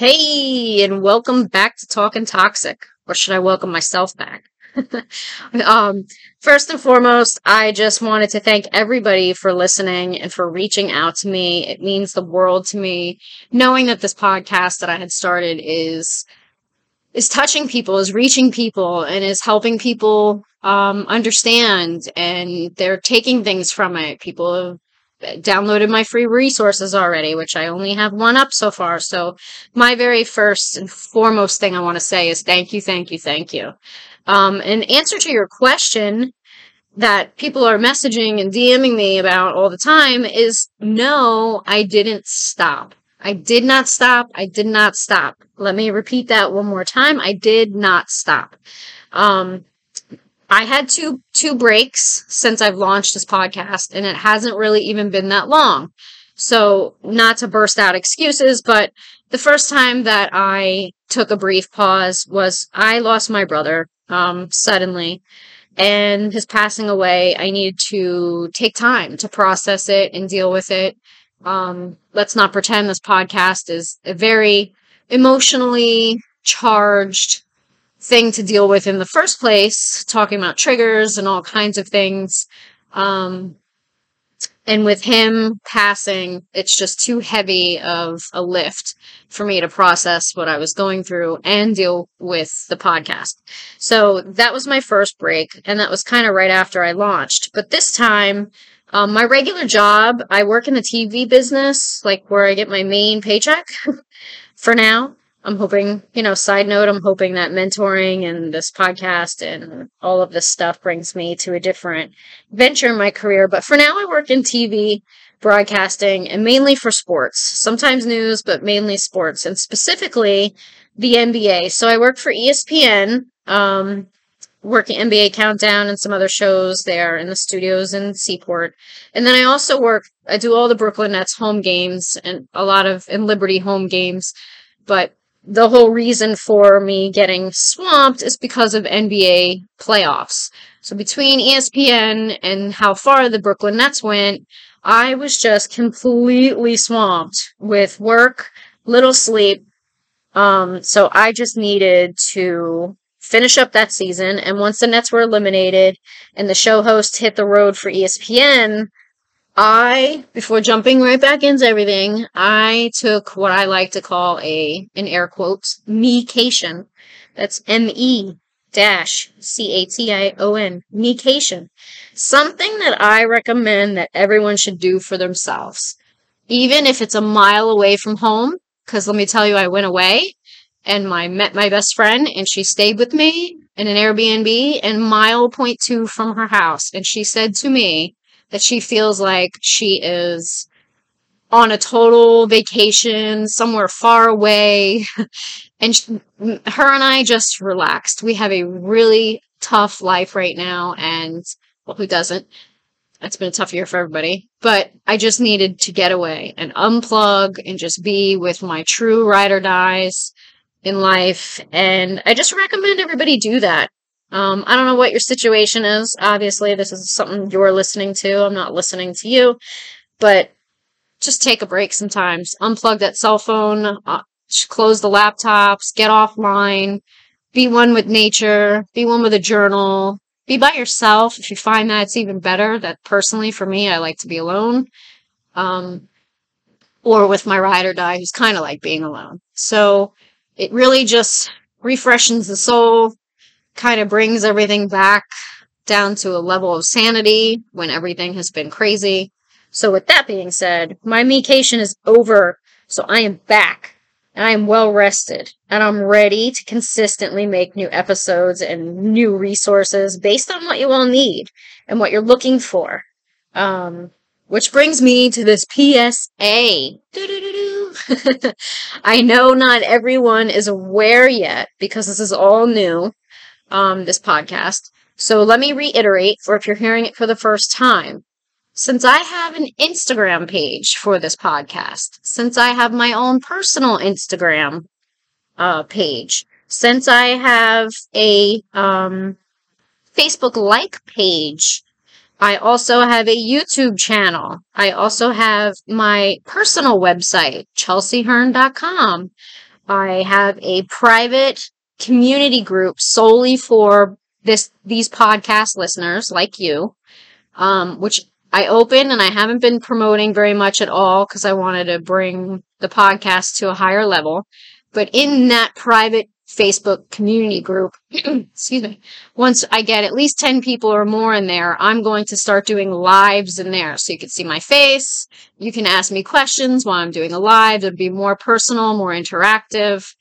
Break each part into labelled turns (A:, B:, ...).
A: Hey, and welcome back to Talking Toxic. Or should I welcome myself back? um, first and foremost, I just wanted to thank everybody for listening and for reaching out to me. It means the world to me knowing that this podcast that I had started is is touching people, is reaching people, and is helping people um, understand. And they're taking things from it. People have downloaded my free resources already, which I only have one up so far. So my very first and foremost thing I want to say is thank you, thank you, thank you. Um, in answer to your question that people are messaging and DMing me about all the time is no, I didn't stop. I did not stop. I did not stop. Let me repeat that one more time. I did not stop. Um, I had two two breaks since I've launched this podcast, and it hasn't really even been that long. So, not to burst out excuses, but the first time that I took a brief pause was I lost my brother um, suddenly, and his passing away. I needed to take time to process it and deal with it. Um, let's not pretend this podcast is a very emotionally charged thing to deal with in the first place, talking about triggers and all kinds of things. Um, and with him passing, it's just too heavy of a lift for me to process what I was going through and deal with the podcast. So that was my first break, and that was kind of right after I launched. But this time, um, my regular job, I work in the TV business, like where I get my main paycheck for now. I'm hoping, you know, side note, I'm hoping that mentoring and this podcast and all of this stuff brings me to a different venture in my career. But for now, I work in TV, broadcasting, and mainly for sports. Sometimes news, but mainly sports, and specifically the NBA. So I work for ESPN, um, working NBA Countdown and some other shows there in the studios in Seaport. And then I also work, I do all the Brooklyn Nets home games and a lot of in Liberty home games. But the whole reason for me getting swamped is because of NBA playoffs. So between ESPN and how far the Brooklyn Nets went, I was just completely swamped with work, little sleep. Um, so I just needed to finish up that season. And once the Nets were eliminated and the show host hit the road for ESPN, I, before jumping right back into everything, I took what I like to call a, in air quotes, mecation. That's M-E dash C-A-T-I-O-N, mecation. Something that I recommend that everyone should do for themselves. Even if it's a mile away from home, because let me tell you, I went away and I met my best friend and she stayed with me in an Airbnb and mile point two from her house. And she said to me, that she feels like she is on a total vacation somewhere far away. and she, her and I just relaxed. We have a really tough life right now. And well, who doesn't? It's been a tough year for everybody, but I just needed to get away and unplug and just be with my true ride or dies in life. And I just recommend everybody do that. Um, I don't know what your situation is. Obviously, this is something you're listening to. I'm not listening to you, but just take a break sometimes. Unplug that cell phone, uh, close the laptops, get offline, be one with nature, be one with a journal, be by yourself. If you find that it's even better, that personally for me, I like to be alone. Um, or with my ride or die, who's kind of like being alone. So it really just refreshes the soul, kind of brings everything back down to a level of sanity when everything has been crazy. So with that being said, my vacation is over, so I am back and I am well rested and I'm ready to consistently make new episodes and new resources based on what you all need and what you're looking for. Um, which brings me to this PSA. I know not everyone is aware yet because this is all new um, this podcast. So let me reiterate, or if you're hearing it for the first time, since I have an Instagram page for this podcast, since I have my own personal Instagram uh, page, since I have a um, Facebook like page, I also have a YouTube channel. I also have my personal website, chelseyhearn.com. I have a private community group solely for this these podcast listeners like you, um, which I opened and I haven't been promoting very much at all because I wanted to bring the podcast to a higher level. But in that private Facebook community group, excuse me, once I get at least 10 people or more in there, I'm going to start doing lives in there. So you can see my face. You can ask me questions while I'm doing a live. It'll be more personal, more interactive.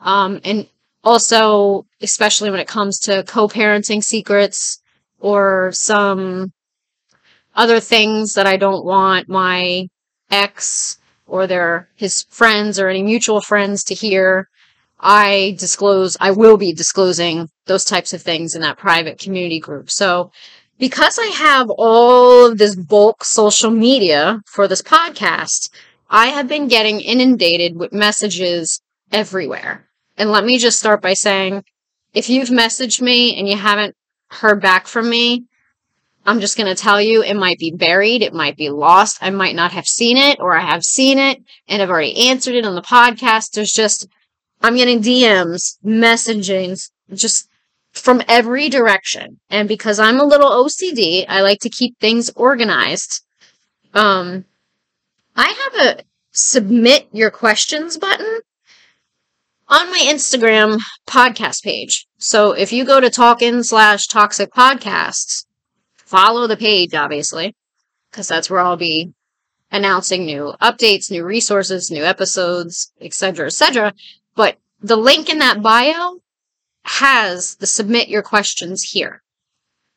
A: Um, and also, especially when it comes to co-parenting secrets or some other things that I don't want my ex or their his friends or any mutual friends to hear I disclose, I will be disclosing those types of things in that private community group. So because I have all of this bulk social media for this podcast, I have been getting inundated with messages everywhere. And let me just start by saying, if you've messaged me and you haven't heard back from me, I'm just going to tell you it might be buried. It might be lost. I might not have seen it or I have seen it and I've already answered it on the podcast. There's just I'm getting DMs, messagings, just from every direction. And because I'm a little OCD, I like to keep things organized. Um, I have a submit your questions button on my Instagram podcast page. So if you go to talkin slash toxic podcasts, follow the page, obviously, because that's where I'll be announcing new updates, new resources, new episodes, etc., etc. But the link in that bio has the submit your questions here.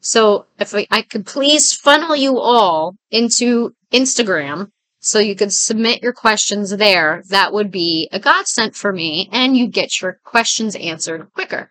A: So if I, I could please funnel you all into Instagram so you could submit your questions there, that would be a godsend for me and you get your questions answered quicker.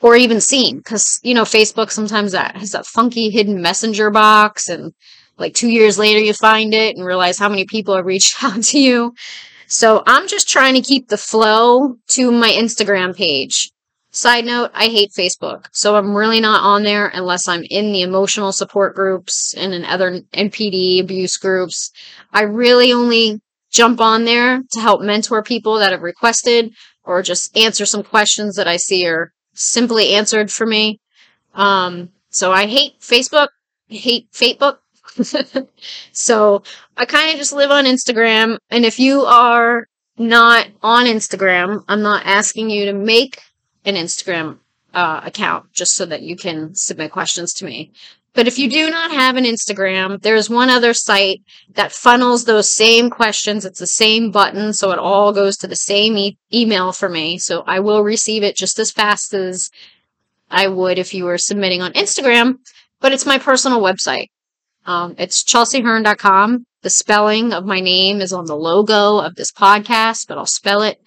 A: Or even seen, because, you know, Facebook sometimes that has that funky hidden messenger box and like two years later you find it and realize how many people have reached out to you. So I'm just trying to keep the flow to my Instagram page. Side note, I hate Facebook. So I'm really not on there unless I'm in the emotional support groups and in other NPD abuse groups. I really only jump on there to help mentor people that have requested or just answer some questions that I see are simply answered for me. Um, so I hate Facebook, hate Facebook, so I kind of just live on Instagram. And if you are not on Instagram, I'm not asking you to make an Instagram uh, account just so that you can submit questions to me. But if you do not have an Instagram, there's one other site that funnels those same questions. It's the same button, so it all goes to the same e- email for me. So I will receive it just as fast as I would if you were submitting on Instagram. But it's my personal website. Um, it's chelseyhearn.com. The spelling of my name is on the logo of this podcast, but I'll spell it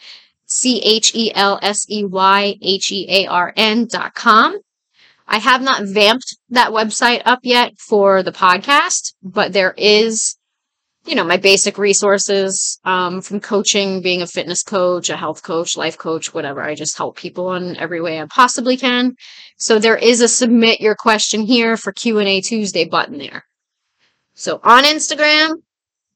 A: C H E L S E Y H E A R N dot com. I have not vamped that website up yet for the podcast, but there is, you know, my basic resources um, from coaching, being a fitness coach, a health coach, life coach, whatever. I just help people in every way I possibly can. So there is a submit your question here for Q&A Tuesday button there. So on Instagram,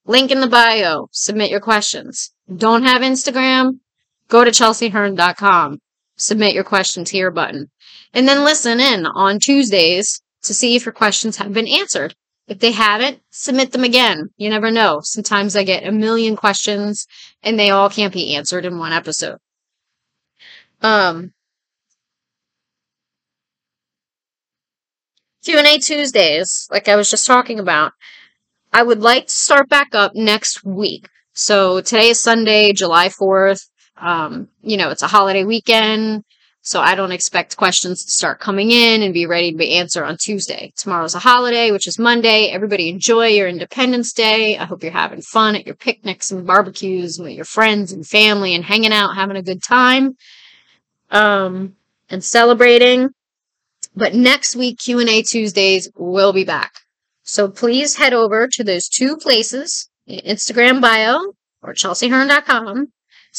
A: link in the bio, submit your questions. Don't have Instagram? Go to chelseyhearn.com, submit your questions here button. And then listen in on Tuesdays to see if your questions have been answered. If they haven't, submit them again. You never know. Sometimes I get a million questions and they all can't be answered in one episode. Um, Q&A Tuesdays, like I was just talking about, I would like to start back up next week. So today is Sunday, July 4th. Um, you know, it's a holiday weekend, so I don't expect questions to start coming in and be ready to be answered on Tuesday. Tomorrow's a holiday, which is Monday. Everybody enjoy your Independence Day. I hope you're having fun at your picnics and barbecues with your friends and family and hanging out, having a good time. Um, and celebrating. But next week, Q&A Tuesdays will be back. So please head over to those two places, Instagram bio or chelseyhearn.com.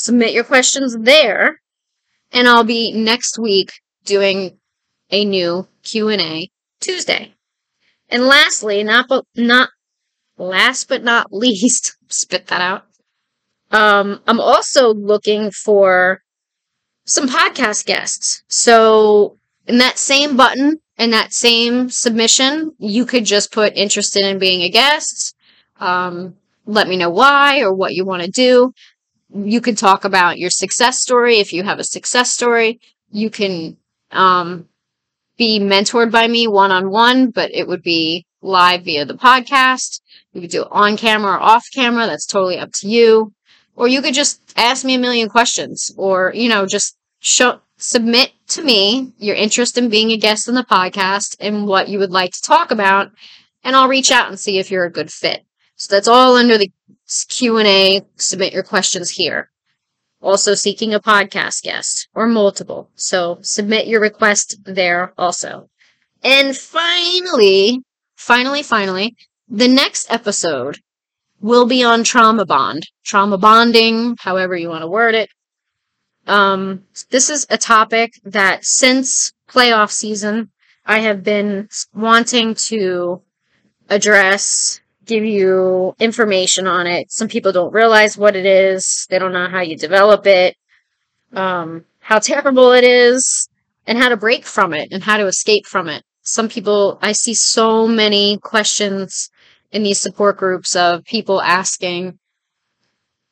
A: Submit your questions there. And I'll be next week doing a new Q&A Tuesday. And lastly, not but not last but not least, spit that out. Um, I'm also looking for some podcast guests. So in that same button and that same submission, you could just put interested in being a guest. Um, let me know why or what you want to do. You can talk about your success story if you have a success story. You can um, be mentored by me one on one, but it would be live via the podcast. You could do it on camera or off camera. That's totally up to you. Or you could just ask me a million questions or, you know, just show, submit to me your interest in being a guest on the podcast and what you would like to talk about. And I'll reach out and see if you're a good fit. So that's all under the Q&A. Submit your questions here. Also seeking a podcast guest or multiple. So submit your request there also. And finally, finally, finally, the next episode will be on trauma bond, trauma bonding, however you want to word it. Um, this is a topic that since playoff season, I have been wanting to address, give you information on it. Some people don't realize what it is. They don't know how you develop it, um, how terrible it is, and how to break from it and how to escape from it. Some people, I see so many questions in these support groups of people asking,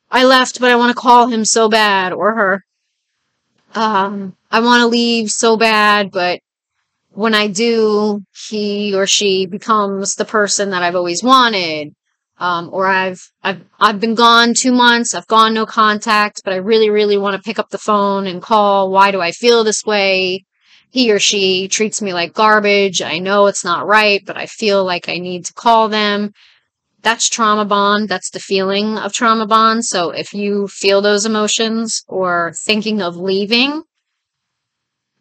A: I left, but I want to call him so bad, or her. Um, I want to leave so bad, but when I do, he or she becomes the person that I've always wanted. Um, or I've, I've, I've been gone two months. I've gone no contact, but I really, really want to pick up the phone and call. Why do I feel this way? He or she treats me like garbage. I know it's not right, but I feel like I need to call them. That's trauma bond. That's the feeling of trauma bond. So if you feel those emotions or thinking of leaving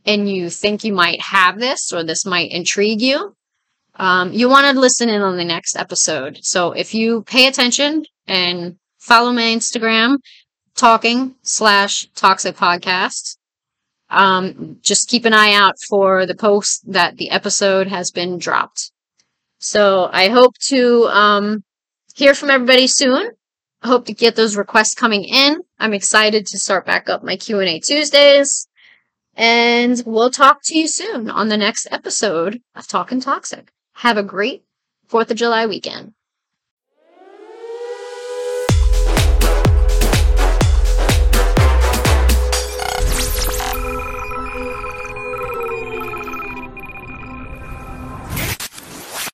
A: and you think you might have this or this might intrigue you, um, you want to listen in on the next episode. So if you pay attention and follow my Instagram, talking slash toxic podcast, um, just keep an eye out for the post that the episode has been dropped. So I hope to um, hear from everybody soon. I hope to get those requests coming in. I'm excited to start back up my Q&A Tuesdays. And we'll talk to you soon on the next episode of Talking Toxic. Have a great 4th of July weekend.